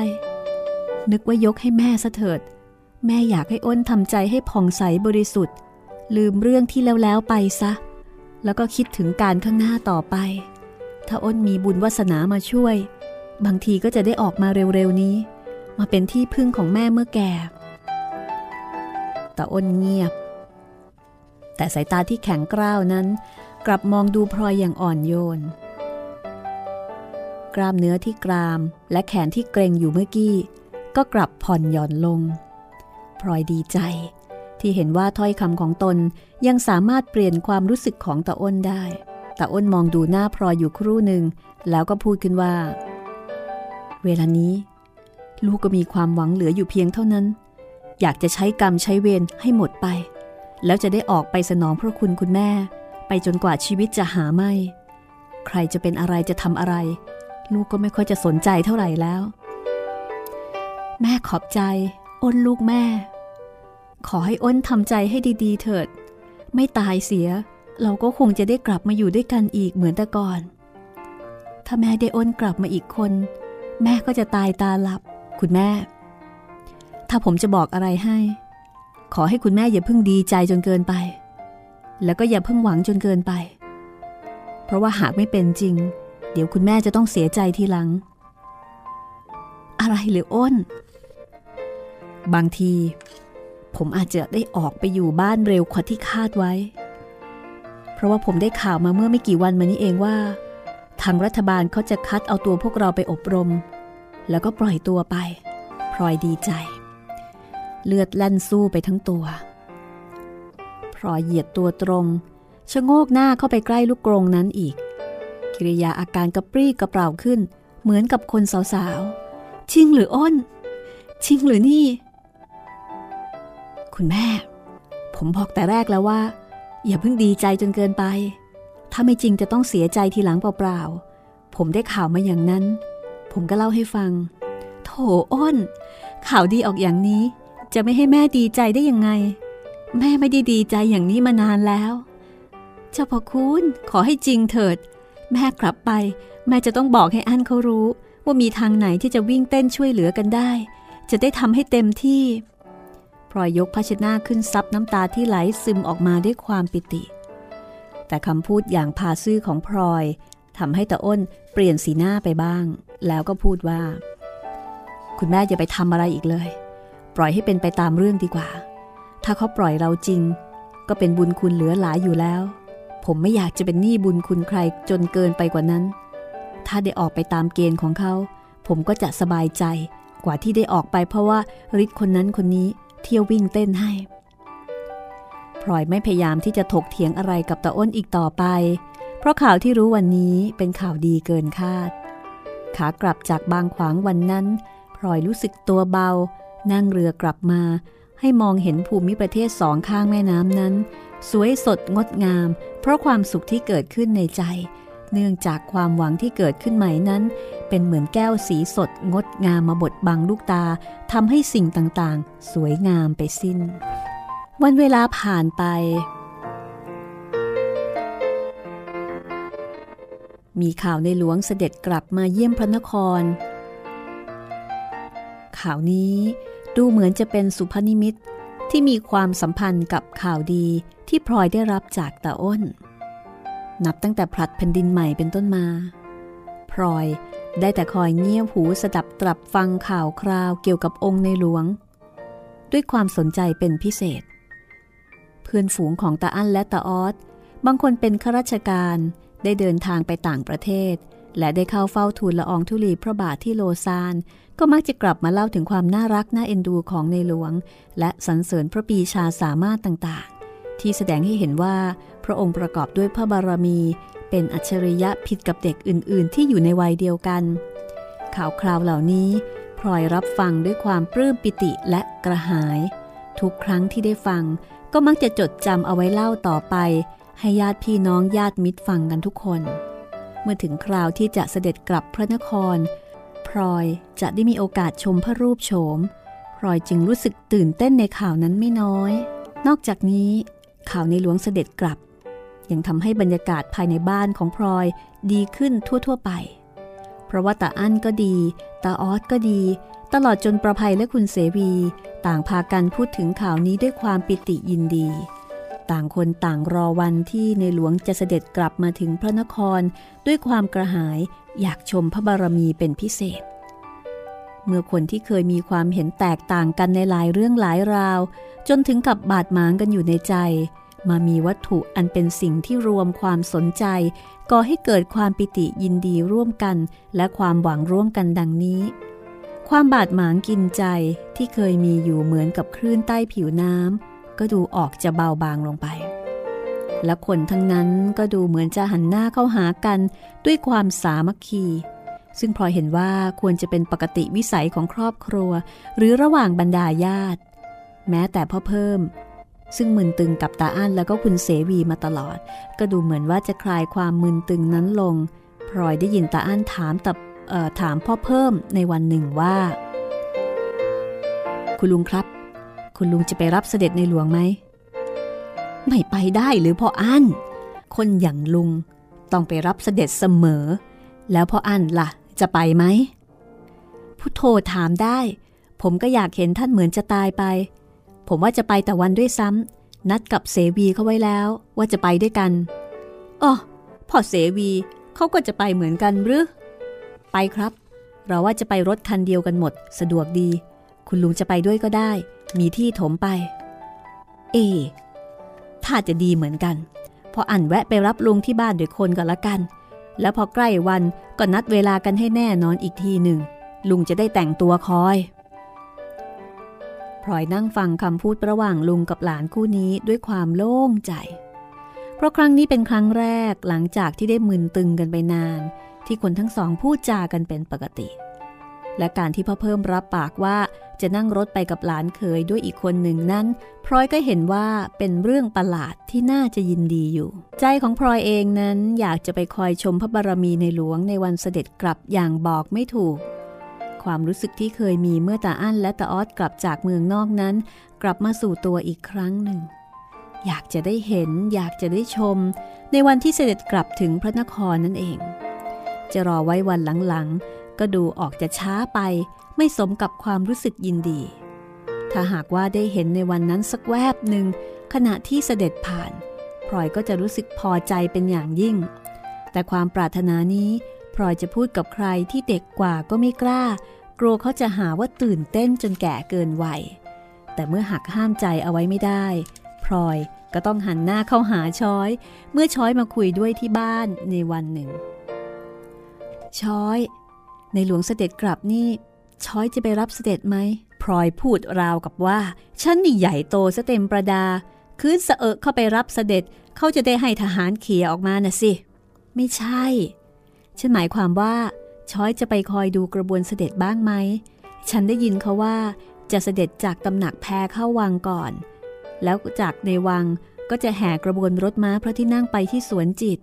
นึกว่ายกให้แม่ซะเถิด แม่อยากให้อ้นทำใจให้ผ่องใสบริสุทธิ์ ลืมเรื่องที่แล้วแล้วไปซะ แล้วก็คิดถึงการข้างหน้าต่อไป ถ้าอ้นมีบุญวาสนามาช่วย บางทีก็จะได้ออกมาเร็วๆนี้ มาเป็นที่พึ่งของแม่เมื่อแก่แต่อ้นเงียบ แต่สายตาที่แข็งกร้าวนั้น กลับมองดูพลอยอย่างอ่อนโยน กล้ามเนื้อที่กราม และแขนที่เกรงอยู่เมื่อกี้ ก็กลับผ่อนหย่อนลงพลอยดีใจ ที่เห็นว่าถ้อยคำของตนยังสามารถเปลี่ยนความรู้สึกของตาอ้นได้ตาอ้นมองดูหน้าพลอยอยู่ครู่หนึ่ง แล้วก็พูดขึ้นว่า เวลานี้ ลูกก็มีความหวังเหลืออยู่เพียงเท่านั้น อยากจะใช้กรรมใช้เวรให้หมดไป แล้วจะได้ออกไปสนองพระคุณคุณแม่ ไปจนกว่าชีวิตจะหาไม่ ใครจะเป็นอะไรจะทำอะไร ลูกก็ไม่ค่อยจะสนใจเท่าไหร่แล้ว แม่ขอบใจ อ้นลูกแม่ ขอให้อ้นทำใจให้ดี ๆ เถิด ไม่ตายเสีย เราก็คงจะได้กลับมาอยู่ด้วยกันอีกเหมือนแต่ก่อน ถ้าแม่ได้อ้นกลับมาอีกคน แม่ก็จะตายตาหลับ คุณแม่ ถ้าผมจะบอกอะไรให้ ขอให้คุณแม่อย่าเพิ่งดีใจจนเกินไป แล้วก็อย่าเพิ่งหวังจนเกินไป เพราะว่าหากไม่เป็นจริง เดี๋ยวคุณแม่จะต้องเสียใจทีหลัง อะไรหรืออ้น บางที ผมอาจจะได้ออกไปอยู่บ้านเร็วกว่าที่คาดไว้ เพราะว่าผมได้ข่าวมาเมื่อไม่กี่วันมานี้เองว่า ทางรัฐบาลเขาจะคัดเอาตัวพวกเราไปอบรม แล้วก็ปล่อยตัวไปพลอยดีใจ เลือดลั่นสู้ไปทั้งตัวพลอยเหยียดตัวตรงชะโงกหน้าเข้าไปใกล้ลูกกรงนั้นอีก กิริยาอาการกระปรี้กระเปร่าขึ้น เหมือนกับคนสาวๆ ชิงหรืออ้น ชิงหรือนี่ คุณแม่ ผมบอกแต่แรกแล้วว่า อย่าเพิ่งดีใจจนเกินไป ถ้าไม่จริงจะต้องเสียใจทีหลังเปล่าๆ ผมได้ข่าวมาอย่างนั้น ผมก็เล่าให้ฟัง โถอ้น ข่าวดีออกอย่างนี้ จะไม่ให้แม่ดีใจได้ยังไง แม่ไม่ได้ดีใจอย่างนี้มานานแล้ว เจ้าพ่อคุณขอให้จริงเถิด แม่กลับไป แม่จะต้องบอกให้อั้นเขารู้ ว่ามีทางไหนที่จะวิ่งเต้นช่วยเหลือกันได้ จะได้ทำให้เต็มที่พลอยยกภาชนะขึ้นซับน้ำตาที่ไหลซึมออกมาด้วยความปิติ แต่คำพูดอย่างพาซื่อของพลอยทำให้ตาอ้นเปลี่ยนสีหน้าไปบ้าง แล้วก็พูดว่า คุณแม่อย่าไปทำอะไรอีกเลย ปล่อยให้เป็นไปตามเรื่องดีกว่า ถ้าเขาปล่อยเราจริง ก็เป็นบุญคุณเหลือหลายอยู่แล้ว ผมไม่อยากจะเป็นหนี้บุญคุณใครจนเกินไปกว่านั้น ถ้าได้ออกไปตามเกณฑ์ของเขา ผมก็จะสบายใจกว่าที่ได้ออกไปเพราะว่าฤทธิ์คนนั้นคนนี้เที่ยววิ่งเต้นให้พลอยไม่พยายามที่จะถกเถียงอะไรกับตาอ้นอีกต่อไป เพราะข่าวที่รู้วันนี้เป็นข่าวดีเกินคาด ขากลับจากบางขวางวันนั้นพลอยรู้สึกตัวเบา นั่งเรือกลับมา ให้มองเห็นภูมิประเทศสองข้างแม่น้ำนั้น สวยสดงดงาม เพราะความสุขที่เกิดขึ้นในใจ เนื่องจากความหวังที่เกิดขึ้นใหม่นั้น เป็นเหมือนแก้วสีสดงดงามมาบดบังลูกตาทำให้สิ่งต่างๆ สวยงามไปสิ้น วันเวลาผ่านไป มีข่าวในหลวงเสด็จกลับมาเยี่ยมพระนคร ข่าวนี้ดูเหมือนจะเป็นสุพนิมิตที่มีความสัมพันธ์กับข่าวดี ที่พลอยได้รับจากตาอ้น นับตั้งแต่ผลัดแผ่นดินใหม่เป็นต้นมา พลอยได้แต่คอยเงี่ยหูสดับตรับฟังข่าวคราวเกี่ยวกับองค์ในหลวง ด้วยความสนใจเป็นพิเศษ เพื่อนฝูงของตาอั้นและตาออสบางคนเป็นข้าราชการได้เดินทางไปต่างประเทศ และได้เข้าเฝ้าทูลละอองธุลีพระบาทที่โลซานก็มักจะกลับมาเล่าถึงความน่ารักน่าเอ็นดูของในหลวง และสรรเสริญพระปีชาสามารถต่าง ที่แสดงให้เห็นว่าพระองค์ประกอบด้วยพระบารมี เป็นอัจฉริยะผิดกับเด็กอื่น ๆ ที่อยู่ในวัยเดียวกัน ข่าวคราวเหล่านี้พลอยรับฟังด้วยความปลื้มปิติและกระหาย ทุกครั้งที่ได้ฟังก็มักจะจดจำเอาไว้เล่าต่อไป ให้ญาติพี่น้องญาติมิตรฟังกันทุกคน เมื่อถึงคราวที่จะเสด็จกลับพระนคร พลอยจะได้มีโอกาสชมพระรูปโฉมพลอยจึงรู้สึกตื่นเต้นในข่าวนั้นไม่น้อย นอกจากนี้ ข่าวในหลวงเสด็จกลับ ยังทำให้บรรยากาศภายในบ้านของพลอยดีขึ้นทั่ว ๆ ไป เพราะว่าตาอั้นก็ดี ตาออสก็ดี ตลอดจนประภัยและคุณเสวี ต่างพากันพูดถึงข่าวนี้ด้วยความปิติยินดี ต่างคนต่างรอวันที่ในหลวงจะเสด็จกลับมาถึงพระนครด้วยความกระหายอยากชมพระบารมีเป็นพิเศษ เมื่อคนที่เคยมีความเห็นแตกต่างกันในหลายเรื่องหลายราว จนถึงกับบาดหมางกันอยู่ในใจ มามีวัตถุอันเป็นสิ่งที่รวมความสนใจ ก่อให้เกิดความปิติยินดีร่วมกัน และความหวังร่วมกันดังนี้ ความบาดหมางกินใจที่เคยมีอยู่เหมือนกับคลื่นใต้ผิวน้ำก็ดูออกจะเบาบางลงไป และคนทั้งนั้นก็ดูเหมือนจะหันหน้าเข้าหากันด้วยความสามัคคี ซึ่งพลอยเห็นว่าควรจะเป็นปกติวิสัยของครอบครัว หรือระหว่างบรรดาญาติ แม้แต่พ่อเพิ่ม ซึ่งมึนตึงกับตาอั้นแล้วก็คุณเสวีมาตลอด ก็ดูเหมือนว่าจะคลายความมึนตึงนั้นลง พลอยได้ยินตาอั้นถามตับถามพ่อเพิ่มในวันหนึ่งว่า คุณลุงครับ คุณลุงจะไปรับเสด็จในหลวงไหม ไม่ไปได้หรือพ่ออั้น คนอย่างลุงต้องไปรับเสด็จเสมอ แล้วพ่ออั้นล่ะ จะไปไหมผู้โทถามได้ ผมก็อยากเห็นท่านเหมือนจะตายไป ผมว่าจะไปแต่วันด้วยซ้ำนัดกับเสวีเขาไว้แล้ว ว่าจะไปด้วยกันอ๋อพ่อเสวีเขาก็จะไปเหมือนกันหรือ ไปครับ เราว่าจะไปรถคันเดียวกันหมด สะดวกดี คุณลุงจะไปด้วยก็ได้ มีที่ถมไป เอถ้าจะดีเหมือนกัน พออันแวะไปรับลุงที่บ้านด้วยคนก็แล้วกัน แล้วพอใกล้วันก็นัดเวลากันให้แน่นอนอีกทีหนึ่ง ลุงจะได้แต่งตัวคอยพลอยนั่งฟังคำพูดระหว่างลุงกับหลานคู่นี้ด้วยความโล่งใจ เพราะครั้งนี้เป็นครั้งแรกหลังจากที่ได้มึนตึงกันไปนาน ที่คนทั้งสองพูดจากันเป็นปกติ และการที่พ่อเพิ่มรับปากว่าจะนั่งรถไปกับหลานเคยด้วยอีกคนหนึ่งนั้น พลอยก็เห็นว่าเป็นเรื่องประหลาดที่น่าจะยินดีอยู่ ใจของพลอยเองนั้นอยากจะไปคอยชมพระบารมีในหลวงในวันเสด็จกลับอย่างบอกไม่ถูก ความรู้สึกที่เคยมีเมื่อตาอั้นและตาออดกลับจากเมืองนอกนั้น กลับมาสู่ตัวอีกครั้งหนึ่ง อยากจะได้เห็น อยากจะได้ชม ในวันที่เสด็จกลับถึงพระนครนั่นเอง จะรอไว้วันหลังๆ ก็ดูออกจะช้าไปไม่สมกับความรู้สึกยินดี ถ้าหากว่าได้เห็นในวันนั้นสักแวบหนึ่งขณะที่เสด็จผ่านพลอยก็จะรู้สึกพอใจเป็นอย่างยิ่ง แต่ความปรารถนานี้พลอยจะพูดกับใครที่เด็กกว่าก็ไม่กล้า กลัวเขาจะหาว่าตื่นเต้นจนแก่เกินวัย แต่เมื่อหักห้ามใจเอาไว้ไม่ได้พลอยก็ต้องหันหน้าเข้าหาช้อย เมื่อช้อยมาคุยด้วยที่บ้านในวันหนึ่ง ช้อย ในหลวงเสด็จกลับนี่ช้อยจะไปรับเสด็จไหมพลอยพูดราวกับว่า ฉันนี่ใหญ่โตซะเต็มประดา คืนเสอะเข้าไปรับเสด็จเขาจะได้ให้ทหารเขี่ยออกมาน่ะสิ ไม่ใช่ ฉันหมายความว่าช้อยจะไปคอยดูกระบวนเสด็จบ้างไหม ฉันได้ยินเขาว่าจะเสด็จจากตำหนักแพรเข้าวังก่อน แล้วจากในวังก็จะแห่กระบวนรถม้าพระที่นั่งไปที่สวนจิต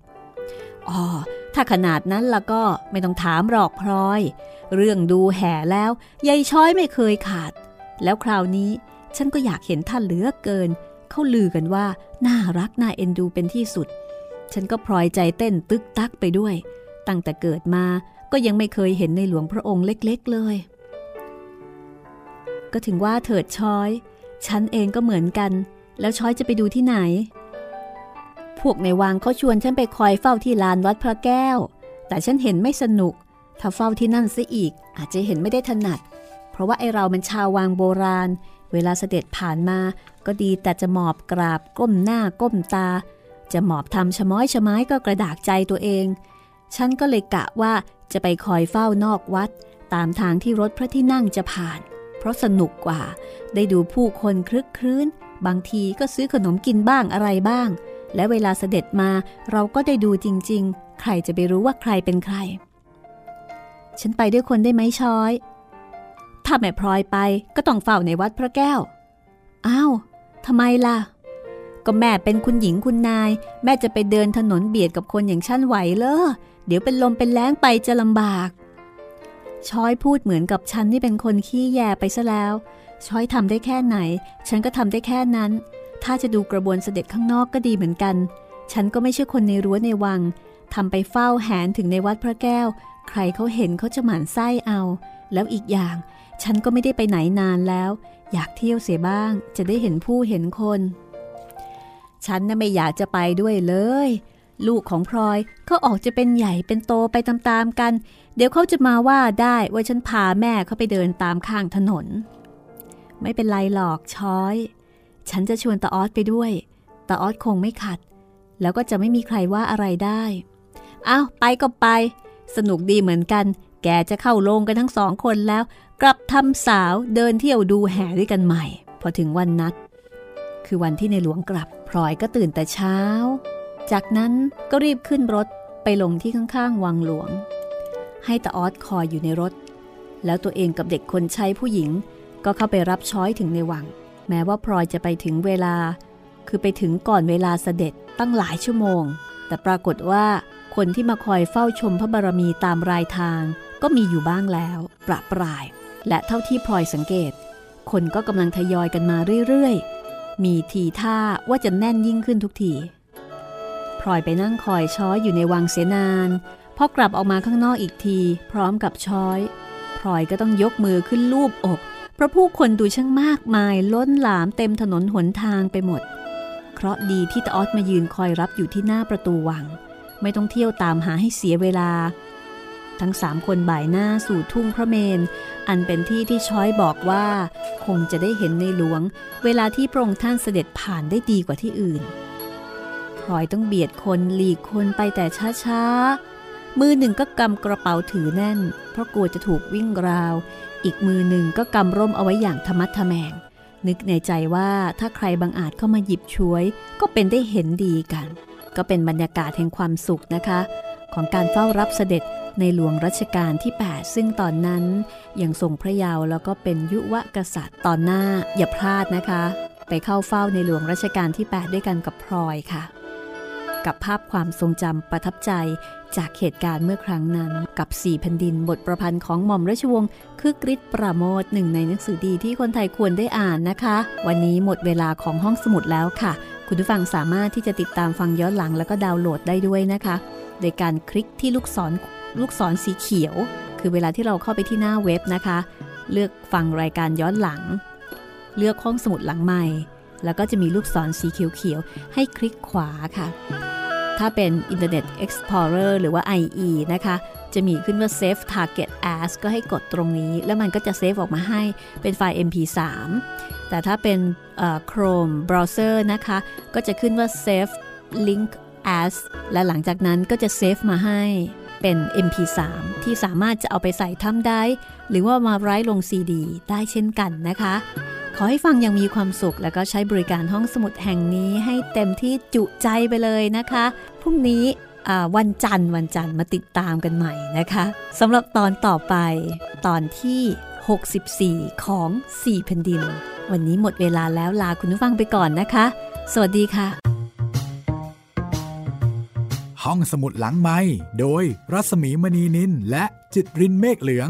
อ๋อ ถ้าขนาดนั้นละก็ไม่ต้องถามหรอกพลอย เรื่องดูแห่แล้วยายช้อยไม่เคยขาด แล้วคราวนี้ฉันก็อยากเห็นท่านเหลือเกิน เขาลือกันว่า น่ารักน่าเอ็นดูเป็นที่สุด ฉันก็พลอยใจเต้นตึกตักไปด้วย ตั้งแต่เกิดมาก็ยังไม่เคยเห็นในหลวงพระองค์เล็กๆเลย ก็ถึงว่าเถิดช้อย ฉันเองก็เหมือนกัน แล้วช้อยจะไปดูที่ไหน พวกในวังเขาชวนฉันไปคอยเฝ้าที่ลานวัดพระแก้ว แต่ฉันเห็นไม่สนุก ถ้าเฝ้าที่นั่นซะอีก อาจจะเห็นไม่ได้ถนัด เพราะว่าไอเราเป็นชาววังโบราณ เวลาเสด็จผ่านมา ก็ดีแต่จะหมอบกราบก้มหน้าก้มตา จะหมอบทำชะม้อยชะไม้ก็กระดากใจตัวเอง ฉันก็เลยกะว่าจะไปคอยเฝ้านอกวัด ตามทางที่รถพระที่นั่งจะผ่าน เพราะสนุกกว่า ได้ดูผู้คนคลึกครื้น บางทีก็ซื้อขนมกินบ้างอะไรบ้าง และเวลาเสด็จมาเราก็ได้ดูจริง ๆ ใครจะไปรู้ว่าใครเป็นใคร ฉันไปด้วยคนได้ไหมช้อย ถ้าแม่พลอยไปก็ต้องเฝ้าในวัดพระแก้ว อ้าวทำไมล่ะ ก็แม่เป็นคุณหญิงคุณนาย แม่จะไปเดินถนนเบียดกับคนอย่างฉันไหวเลอเดี๋ยวเป็นลมเป็นแรงไปจะลำบากช้อยพูดเหมือนกับฉันที่เป็นคนขี้แยไปซะแล้ว ช้อยทำได้แค่ไหน ฉันก็ทำได้แค่นั้น ถ้าจะดูกระบวนเสด็จข้างนอกก็ดีเหมือนกัน ฉันก็ไม่ใช่คนในรั้วในวังทำไปเฝ้าแหนถึงในวัดพระแก้ว ใครเขาเห็นเขาจะหมั่นไส้เอา แล้วอีกอย่าง ฉันก็ไม่ได้ไปไหนนานแล้ว อยากเที่ยวเสียบ้าง จะได้เห็นผู้เห็นคน ฉันน่ะไม่อยากจะไปด้วยเลย ลูกของพลอยเขาออกจะเป็นใหญ่เป็นโตไปตามๆกัน เดี๋ยวเขาจะมาว่าได้ว่าฉันพาแม่เขาไปเดินตามข้างถนน ไม่เป็นไรหรอกช้อย ฉันจะชวนตาออสไปด้วยตาออดคงไม่ขัด แล้วก็จะไม่มีใครว่าอะไรได้อ้าวไปก็ไป สนุกดีเหมือนกัน แกจะเข้าโรงกันทั้งสองคนแล้ว กลับทำสาวเดินเที่ยวดูแห่ด้วยกันใหม่ พอถึงวันนัด คือวันที่ในหลวงกลับพลอยก็ตื่นแต่เช้า จากนั้นก็รีบขึ้นรถไปลงที่ข้างๆ วังหลวง ให้ตาออดคอยอยู่ในรถ แล้วตัวเองกับเด็กคนใช้ผู้หญิง ก็เข้าไปรับช้อยถึงในวัง แม้ว่าพลอยจะไปถึงเวลา คือไปถึงก่อนเวลาเสด็จตั้งหลายชั่วโมง แต่ปรากฏว่าคนที่มาคอยเฝ้าชมพระบารมีตามรายทาง ก็มีอยู่บ้างแล้วประปราย และเท่าที่พลอยสังเกต คนก็กำลังทยอยกันมาเรื่อยๆ มีทีท่าว่าจะแน่นยิ่งขึ้นทุกทีพลอยไปนั่งคอยช้อยอยู่ในวังเสนานพอกลับออกมาข้างนอกอีกที พร้อมกับช้อยพลอยก็ต้องยกมือขึ้นลูบอก เพราะผู้คนดูช่างมากมายล้นหลามเต็มถนนหนทางไปหมด เคราะดีที่ตาออสมายืนคอยรับอยู่ที่หน้าประตูวัง ไม่ต้องเที่ยวตามหาให้เสียเวลา ทั้งสามคนบ่ายหน้าสู่ทุ่งพระเมน อันเป็นที่ที่ช้อยบอกว่า คงจะได้เห็นในหลวง เวลาที่พระองค์ท่านเสด็จผ่านได้ดีกว่าที่อื่นพลอยต้องเบียดคนหลีกคนไปแต่ช้าๆ มือหนึ่งก็กำกระเป๋าถือแน่น เพราะกลัวจะถูกวิ่งราว อีกมือหนึ่งก็กำร่มเอาไว้อย่างธรรมัดทแมง นึกในใจว่าถ้าใครบางอาจเข้ามาหยิบช่วย ก็เป็นได้เห็นดีกัน ก็เป็นบรรยากาศแห่งความสุขนะคะ ของการเฝ้ารับเสด็จในหลวงรัชกาลที่ 8 ซึ่งตอนนั้นยังทรงพระเยาว์แล้วก็เป็นยุวกษัตริย์ตอนหน้าอย่าพลาดนะคะ ไปเข้าเฝ้าในหลวงรัชกาลที่ 8 ด้วยกันกับพลอยค่ะ กับภาพความทรงจำประทับใจ จากเหตุการณ์เมื่อครั้งนั้นกับสี่แผ่นดินบทประพันธ์ของหม่อมราชวงศ์คือกริชปราโมทหนึ่งในหนังสือดีที่คนไทยควรได้อ่านนะคะ วันนี้หมดเวลาของห้องสมุดแล้วค่ะ คุณผู้ฟังสามารถที่จะติดตามฟังย้อนหลังแล้วก็ดาวน์โหลดได้ด้วยนะคะ โดยการคลิกที่ลูกศรลูกศรสีเขียว คือเวลาที่เราเข้าไปที่หน้าเว็บนะคะ เลือกฟังรายการย้อนหลัง เลือกห้องสมุดหลังใหม่ แล้วก็จะมีลูกศรสีเขียวๆให้คลิกขวาค่ะ ถ้าเป็น Internet Explorer หรือว่า IE นะคะ จะมีขึ้นว่า Save Target As ก็ให้กดตรงนี้ แล้วมันก็จะเซฟออกมาให้เป็นไฟล์ MP3 แต่ถ้าเป็น Chrome Browser นะคะ ก็จะขึ้นว่า Save Link As และหลังจากนั้นก็จะเซฟมาให้เป็น MP3 ที่สามารถจะเอาไปใส่ทำได้ หรือว่ามาไร้ลง CD ได้เช่นกันนะคะ ขอให้ฟังยังมีความสุข แล้วก็ใช้บริการห้องสมุดแห่งนี้ให้เต็มที่จุใจไปเลยนะคะ พรุ่งนี้วันจันทร์วันจันทร์มาติดตามกันใหม่นะคะสำหรับตอนต่อไปตอนที่ 64 ของ 4 แผ่นดิน วันนี้หมดเวลาแล้วลาคุณผู้ฟังไปก่อนนะคะ สวัสดีค่ะ ห้องสมุดหลังไม้โดยรัศมีมณีนินและจิตรินเมฆเหลือง